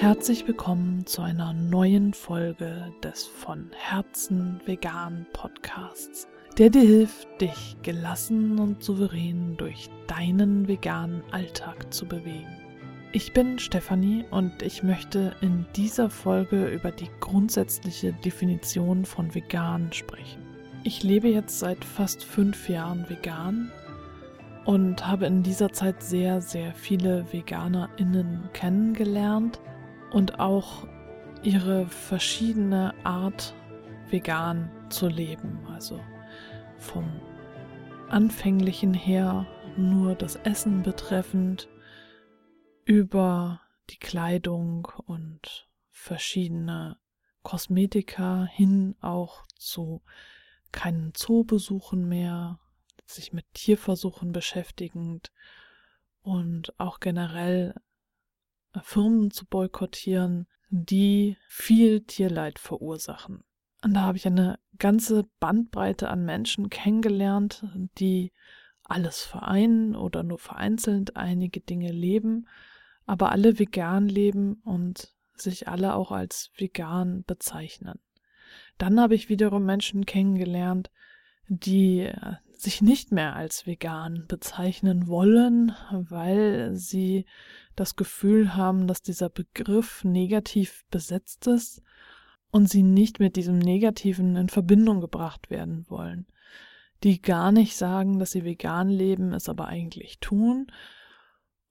Herzlich willkommen zu einer neuen Folge des von Herzen vegan Podcasts, der dir hilft, dich gelassen und souverän durch deinen veganen Alltag zu bewegen. Ich bin Stefanie und ich möchte in dieser Folge über die grundsätzliche Definition von vegan sprechen. Ich lebe jetzt seit fast fünf Jahren vegan und habe in dieser Zeit sehr, sehr viele VeganerInnen kennengelernt und auch ihre verschiedene Art vegan zu leben. Also vom anfänglichen her nur das Essen betreffend über die Kleidung und verschiedene Kosmetika hin auch zu keinen Zoobesuchen mehr, sich mit Tierversuchen beschäftigend und auch generell Firmen zu boykottieren, die viel Tierleid verursachen. Und da habe ich eine ganze Bandbreite an Menschen kennengelernt, die alles vereinen oder nur vereinzelt einige Dinge leben, aber alle vegan leben und sich alle auch als vegan bezeichnen. Dann habe ich wiederum Menschen kennengelernt, die sich nicht mehr als vegan bezeichnen wollen, weil sie das Gefühl haben, dass dieser Begriff negativ besetzt ist und sie nicht mit diesem Negativen in Verbindung gebracht werden wollen. Die gar nicht sagen, dass sie vegan leben, es aber eigentlich tun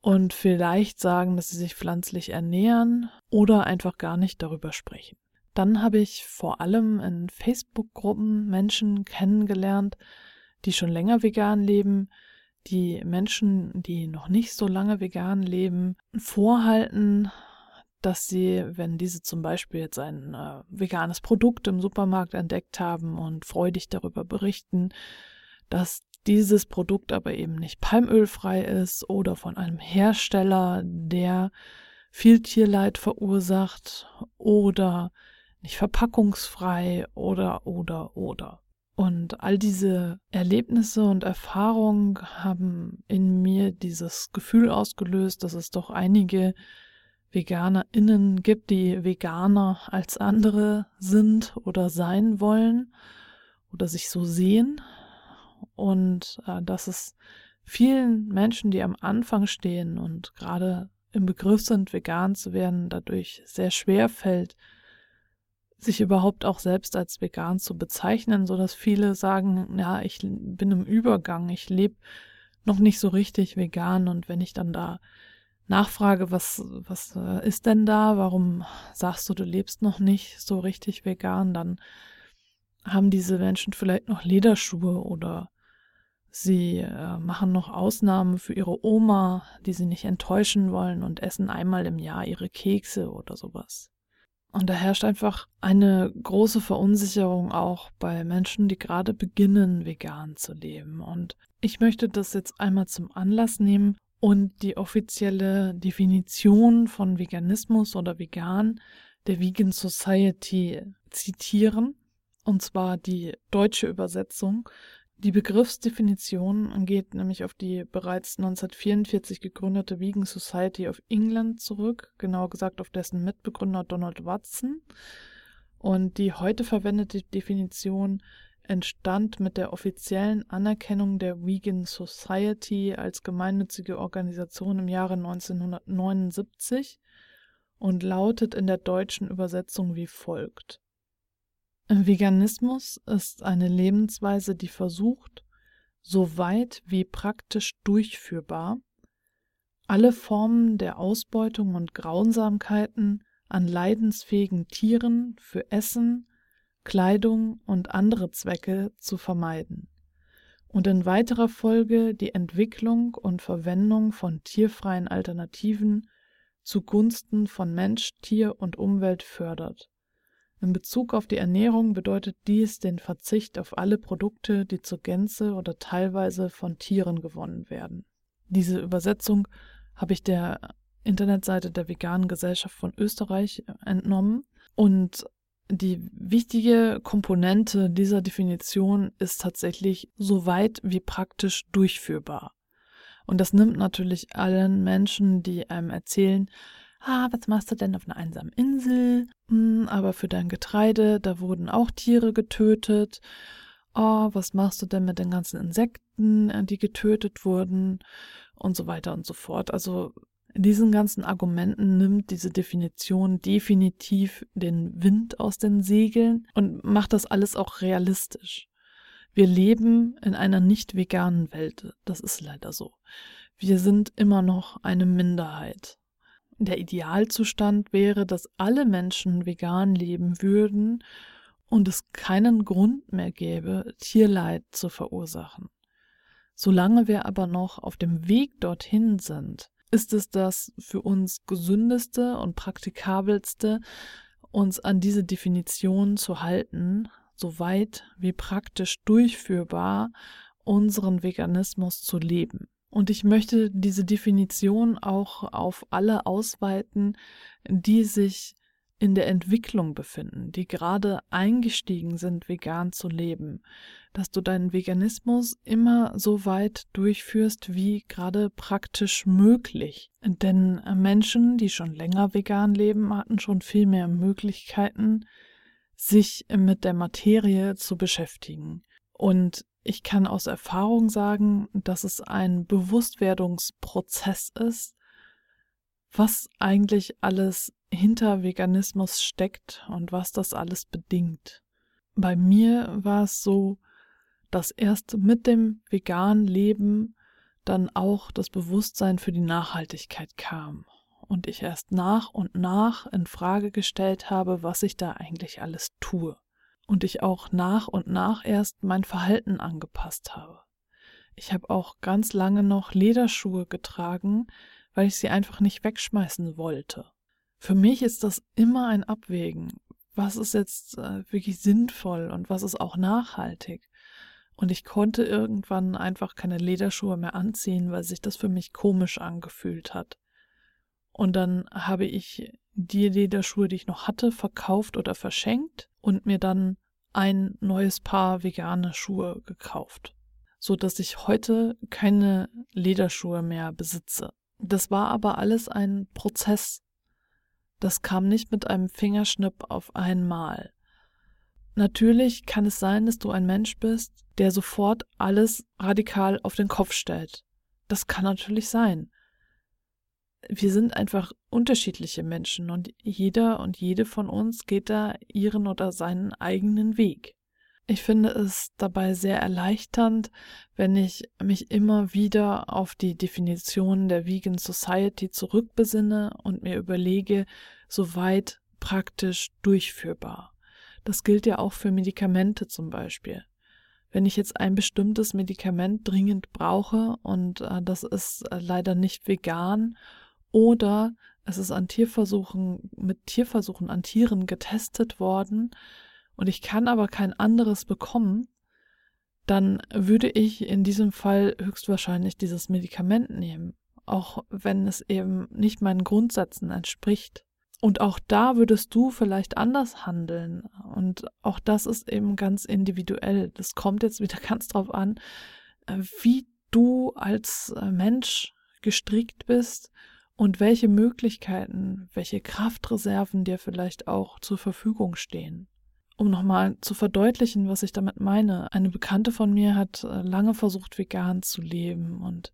und vielleicht sagen, dass sie sich pflanzlich ernähren oder einfach gar nicht darüber sprechen. Dann habe ich vor allem in Facebook-Gruppen Menschen kennengelernt, die schon länger vegan leben, die Menschen, die noch nicht so lange vegan leben, vorhalten, dass sie, wenn diese zum Beispiel jetzt ein äh, veganes Produkt im Supermarkt entdeckt haben und freudig darüber berichten, dass dieses Produkt aber eben nicht palmölfrei ist oder von einem Hersteller, der viel Tierleid verursacht oder nicht verpackungsfrei oder oder oder. Und all diese Erlebnisse und Erfahrungen haben in mir dieses Gefühl ausgelöst, dass es doch einige VeganerInnen gibt, die Veganer als andere sind oder sein wollen oder sich so sehen. Und äh, dass es vielen Menschen, die am Anfang stehen und gerade im Begriff sind, vegan zu werden, dadurch sehr schwer fällt, sich überhaupt auch selbst als vegan zu bezeichnen, so dass viele sagen, ja, ich bin im Übergang, ich lebe noch nicht so richtig vegan. Und wenn ich dann da nachfrage, was was äh, ist denn da, warum sagst du, du lebst noch nicht so richtig vegan, dann haben diese Menschen vielleicht noch Lederschuhe oder sie äh, machen noch Ausnahmen für ihre Oma, die sie nicht enttäuschen wollen und essen einmal im Jahr ihre Kekse oder sowas. Und da herrscht einfach eine große Verunsicherung auch bei Menschen, die gerade beginnen, vegan zu leben. Und ich möchte das jetzt einmal zum Anlass nehmen und die offizielle Definition von Veganismus oder vegan der Vegan Society zitieren. Und zwar die deutsche Übersetzung die Begriffsdefinition geht nämlich auf die bereits 1944 gegründete Vegan Society of England zurück, genauer gesagt auf dessen Mitbegründer Donald Watson. Und die heute verwendete Definition entstand mit der offiziellen Anerkennung der Vegan Society als gemeinnützige Organisation im Jahre 1979 und lautet in der deutschen Übersetzung wie folgt. Veganismus ist eine Lebensweise, die versucht, so weit wie praktisch durchführbar, alle Formen der Ausbeutung und Grausamkeiten an leidensfähigen Tieren für Essen, Kleidung und andere Zwecke zu vermeiden und in weiterer Folge die Entwicklung und Verwendung von tierfreien Alternativen zugunsten von Mensch, Tier und Umwelt fördert in Bezug auf die Ernährung bedeutet dies den Verzicht auf alle Produkte, die zur Gänze oder teilweise von Tieren gewonnen werden. Diese Übersetzung habe ich der Internetseite der Veganen Gesellschaft von Österreich entnommen und die wichtige Komponente dieser Definition ist tatsächlich so weit wie praktisch durchführbar. Und das nimmt natürlich allen Menschen, die einem erzählen, ah, was machst du denn auf einer einsamen Insel? Hm, aber für dein Getreide, da wurden auch Tiere getötet. Oh, was machst du denn mit den ganzen Insekten, äh, die getötet wurden? Und so weiter und so fort. Also in diesen ganzen Argumenten nimmt diese Definition definitiv den Wind aus den Segeln und macht das alles auch realistisch. Wir leben in einer nicht veganen Welt. Das ist leider so. Wir sind immer noch eine Minderheit. Der Idealzustand wäre, dass alle Menschen vegan leben würden und es keinen Grund mehr gäbe, Tierleid zu verursachen. Solange wir aber noch auf dem Weg dorthin sind, ist es das für uns gesündeste und praktikabelste, uns an diese Definition zu halten, soweit wie praktisch durchführbar unseren Veganismus zu leben. Und ich möchte diese Definition auch auf alle ausweiten, die sich in der Entwicklung befinden, die gerade eingestiegen sind, vegan zu leben, dass du deinen Veganismus immer so weit durchführst, wie gerade praktisch möglich. Denn Menschen, die schon länger vegan leben, hatten schon viel mehr Möglichkeiten, sich mit der Materie zu beschäftigen. Und ich kann aus Erfahrung sagen, dass es ein Bewusstwerdungsprozess ist, was eigentlich alles hinter Veganismus steckt und was das alles bedingt. Bei mir war es so, dass erst mit dem veganen Leben dann auch das Bewusstsein für die Nachhaltigkeit kam und ich erst nach und nach in Frage gestellt habe, was ich da eigentlich alles tue. Und ich auch nach und nach erst mein Verhalten angepasst habe. Ich habe auch ganz lange noch Lederschuhe getragen, weil ich sie einfach nicht wegschmeißen wollte. Für mich ist das immer ein Abwägen. Was ist jetzt äh, wirklich sinnvoll und was ist auch nachhaltig? Und ich konnte irgendwann einfach keine Lederschuhe mehr anziehen, weil sich das für mich komisch angefühlt hat. Und dann habe ich die Lederschuhe, die ich noch hatte, verkauft oder verschenkt und mir dann ein neues Paar vegane Schuhe gekauft, so dass ich heute keine Lederschuhe mehr besitze. Das war aber alles ein Prozess. Das kam nicht mit einem Fingerschnipp auf einmal. Natürlich kann es sein, dass du ein Mensch bist, der sofort alles radikal auf den Kopf stellt. Das kann natürlich sein wir sind einfach unterschiedliche Menschen und jeder und jede von uns geht da ihren oder seinen eigenen Weg. Ich finde es dabei sehr erleichternd, wenn ich mich immer wieder auf die Definition der Vegan Society zurückbesinne und mir überlege, soweit praktisch durchführbar. Das gilt ja auch für Medikamente zum Beispiel. Wenn ich jetzt ein bestimmtes Medikament dringend brauche und äh, das ist äh, leider nicht vegan oder es ist an Tierversuchen, mit Tierversuchen an Tieren getestet worden und ich kann aber kein anderes bekommen, dann würde ich in diesem Fall höchstwahrscheinlich dieses Medikament nehmen, auch wenn es eben nicht meinen Grundsätzen entspricht. Und auch da würdest du vielleicht anders handeln. Und auch das ist eben ganz individuell. Das kommt jetzt wieder ganz drauf an, äh, wie du als äh, Mensch gestrickt bist und welche Möglichkeiten, welche Kraftreserven dir vielleicht auch zur Verfügung stehen. Um nochmal zu verdeutlichen, was ich damit meine. Eine Bekannte von mir hat äh, lange versucht, vegan zu leben und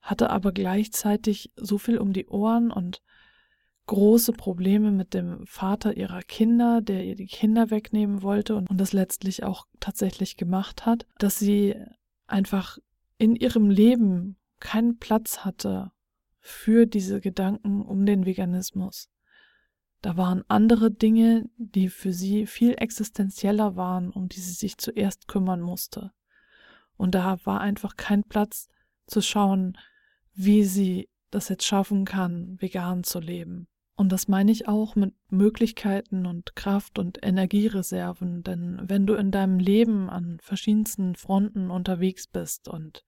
hatte aber gleichzeitig so viel um die Ohren und große Probleme mit dem Vater ihrer Kinder, der ihr die Kinder wegnehmen wollte und, das letztlich auch tatsächlich gemacht hat, dass sie einfach in ihrem Leben keinen Platz hatte, für diese Gedanken um den Veganismus. Da waren andere Dinge, die für sie viel existenzieller waren, um die sie sich zuerst kümmern musste. Und da war einfach kein Platz zu schauen, wie sie das jetzt schaffen kann, vegan zu leben. Und das meine ich auch mit Möglichkeiten und Kraft und Energiereserven, denn wenn du in deinem Leben an verschiedensten Fronten unterwegs bist und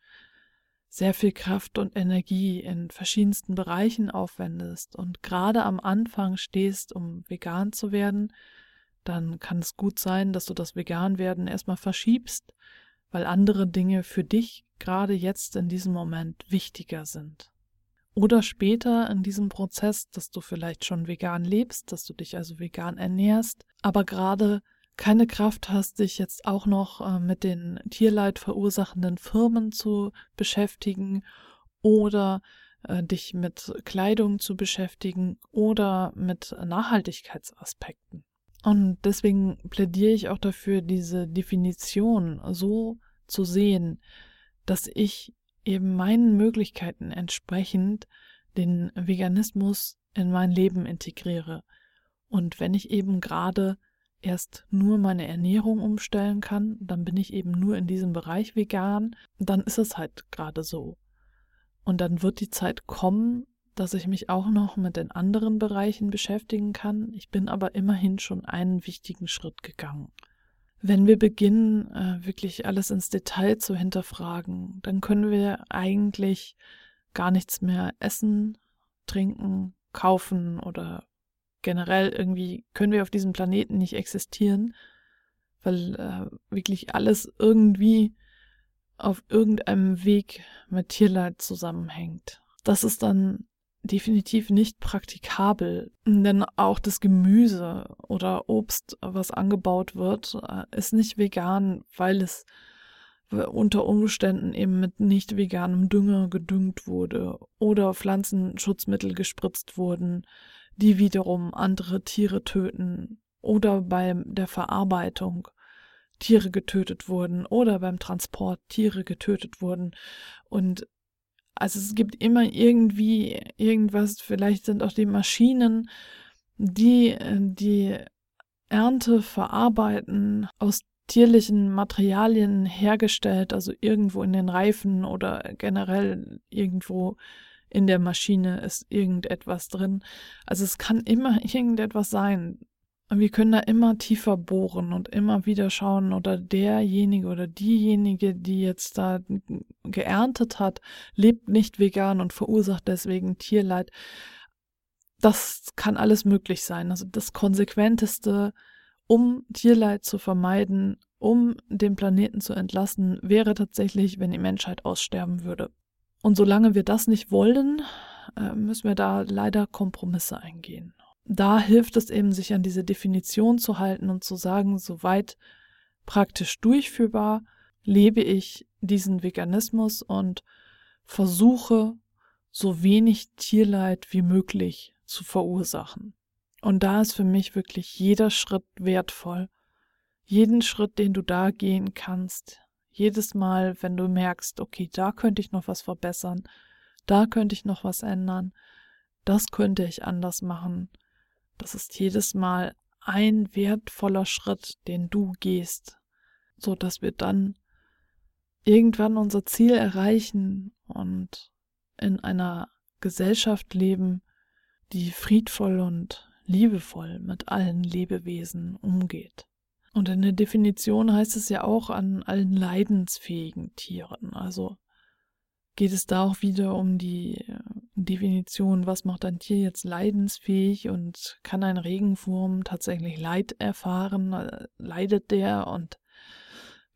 sehr viel Kraft und Energie in verschiedensten Bereichen aufwendest und gerade am Anfang stehst, um vegan zu werden, dann kann es gut sein, dass du das Veganwerden erstmal verschiebst, weil andere Dinge für dich gerade jetzt in diesem Moment wichtiger sind. Oder später in diesem Prozess, dass du vielleicht schon vegan lebst, dass du dich also vegan ernährst, aber gerade keine Kraft hast, dich jetzt auch noch äh, mit den Tierleid verursachenden Firmen zu beschäftigen oder äh, dich mit Kleidung zu beschäftigen oder mit Nachhaltigkeitsaspekten. Und deswegen plädiere ich auch dafür, diese Definition so zu sehen, dass ich eben meinen Möglichkeiten entsprechend den Veganismus in mein Leben integriere. Und wenn ich eben gerade erst nur meine Ernährung umstellen kann, dann bin ich eben nur in diesem Bereich vegan, dann ist es halt gerade so. Und dann wird die Zeit kommen, dass ich mich auch noch mit den anderen Bereichen beschäftigen kann. Ich bin aber immerhin schon einen wichtigen Schritt gegangen. Wenn wir beginnen, äh, wirklich alles ins Detail zu hinterfragen, dann können wir eigentlich gar nichts mehr essen, trinken, kaufen oder generell irgendwie können wir auf diesem Planeten nicht existieren, weil äh, wirklich alles irgendwie auf irgendeinem Weg mit Tierleid zusammenhängt. Das ist dann definitiv nicht praktikabel, denn auch das Gemüse oder Obst, was angebaut wird, äh, ist nicht vegan, weil es unter Umständen eben mit nicht veganem Dünger gedüngt wurde oder Pflanzenschutzmittel gespritzt wurden, die wiederum andere Tiere töten oder bei der Verarbeitung Tiere getötet wurden oder beim Transport Tiere getötet wurden. Und also es gibt immer irgendwie irgendwas, vielleicht sind auch die Maschinen, die die Ernte verarbeiten, aus tierlichen Materialien hergestellt, also irgendwo in den Reifen oder generell irgendwo in der Maschine ist irgendetwas drin. Also es kann immer irgendetwas sein. Wir können da immer tiefer bohren und immer wieder schauen, oder derjenige oder diejenige, die jetzt da geerntet hat, lebt nicht vegan und verursacht deswegen Tierleid. Das kann alles möglich sein. Also das Konsequenteste, um Tierleid zu vermeiden, um den Planeten zu entlassen, wäre tatsächlich, wenn die Menschheit aussterben würde. Und solange wir das nicht wollen, äh, müssen wir da leider Kompromisse eingehen. Da hilft es eben, sich an diese Definition zu halten und zu sagen, soweit praktisch durchführbar, lebe ich diesen Veganismus und versuche so wenig Tierleid wie möglich zu verursachen. Und da ist für mich wirklich jeder Schritt wertvoll. Jeden Schritt, den du da gehen kannst, jedes Mal, wenn du merkst, okay, da könnte ich noch was verbessern, da könnte ich noch was ändern, das könnte ich anders machen. Das ist jedes Mal ein wertvoller Schritt, den du gehst, so dass wir dann irgendwann unser Ziel erreichen und in einer Gesellschaft leben, die friedvoll und liebevoll mit allen Lebewesen umgeht. Und in der Definition heißt es ja auch an allen leidensfähigen Tieren. Also geht es da auch wieder um die äh, Definition, was macht ein Tier jetzt leidensfähig und kann ein Regenwurm tatsächlich Leid erfahren? Äh, leidet der und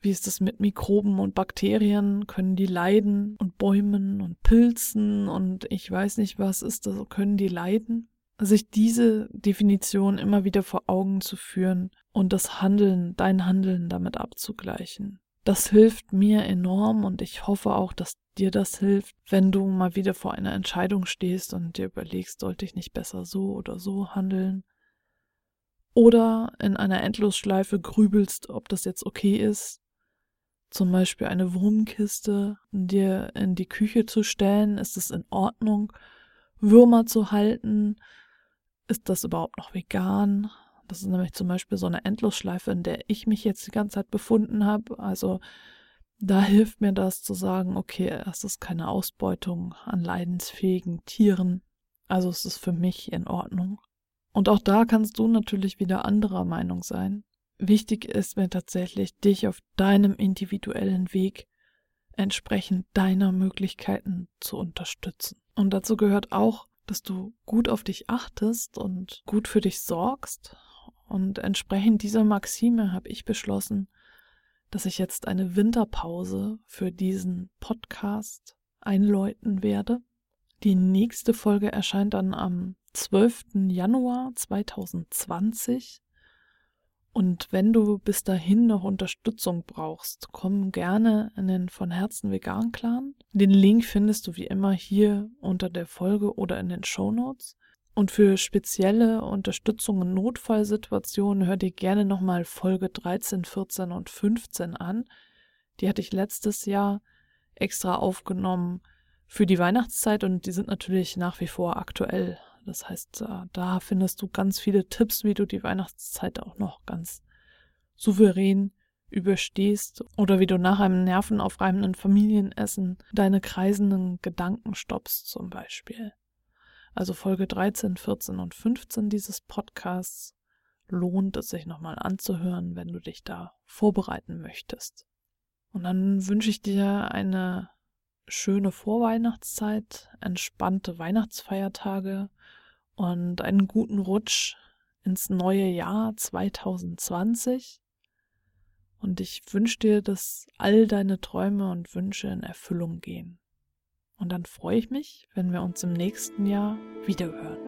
wie ist das mit Mikroben und Bakterien? Können die leiden? Und Bäumen und Pilzen und ich weiß nicht was ist das, können die leiden? Sich diese Definition immer wieder vor Augen zu führen und das Handeln, dein Handeln damit abzugleichen. Das hilft mir enorm und ich hoffe auch, dass dir das hilft, wenn du mal wieder vor einer Entscheidung stehst und dir überlegst, sollte ich nicht besser so oder so handeln? Oder in einer Endlosschleife grübelst, ob das jetzt okay ist, zum Beispiel eine Wurmkiste dir in die Küche zu stellen, ist es in Ordnung, Würmer zu halten, ist das überhaupt noch vegan? Das ist nämlich zum Beispiel so eine Endlosschleife, in der ich mich jetzt die ganze Zeit befunden habe. Also da hilft mir das zu sagen, okay, es ist keine Ausbeutung an leidensfähigen Tieren. Also es ist für mich in Ordnung. Und auch da kannst du natürlich wieder anderer Meinung sein. Wichtig ist mir tatsächlich, dich auf deinem individuellen Weg entsprechend deiner Möglichkeiten zu unterstützen. Und dazu gehört auch, dass du gut auf dich achtest und gut für dich sorgst. Und entsprechend dieser Maxime habe ich beschlossen, dass ich jetzt eine Winterpause für diesen Podcast einläuten werde. Die nächste Folge erscheint dann am 12. Januar 2020. Und wenn du bis dahin noch Unterstützung brauchst, komm gerne in den von Herzen vegan Clan. Den Link findest du wie immer hier unter der Folge oder in den Show Notes. Und für spezielle Unterstützung in Notfallsituationen hör dir gerne nochmal Folge 13, 14 und 15 an. Die hatte ich letztes Jahr extra aufgenommen für die Weihnachtszeit und die sind natürlich nach wie vor aktuell. Das heißt, äh, da findest du ganz viele Tipps, wie du die Weihnachtszeit auch noch ganz souverän überstehst oder wie du nach einem nervenaufreibenden Familienessen deine kreisenden Gedanken stoppst zum Beispiel. Also Folge 13, 14 und 15 dieses Podcasts lohnt es sich nochmal anzuhören, wenn du dich da vorbereiten möchtest. Und dann wünsche ich dir eine schöne Vorweihnachtszeit, entspannte Weihnachtsfeiertage und einen guten Rutsch ins neue Jahr 2020. Und ich wünsche dir, dass all deine Träume und Wünsche in Erfüllung gehen. Und dann freue ich mich, wenn wir uns im nächsten Jahr wiederhören.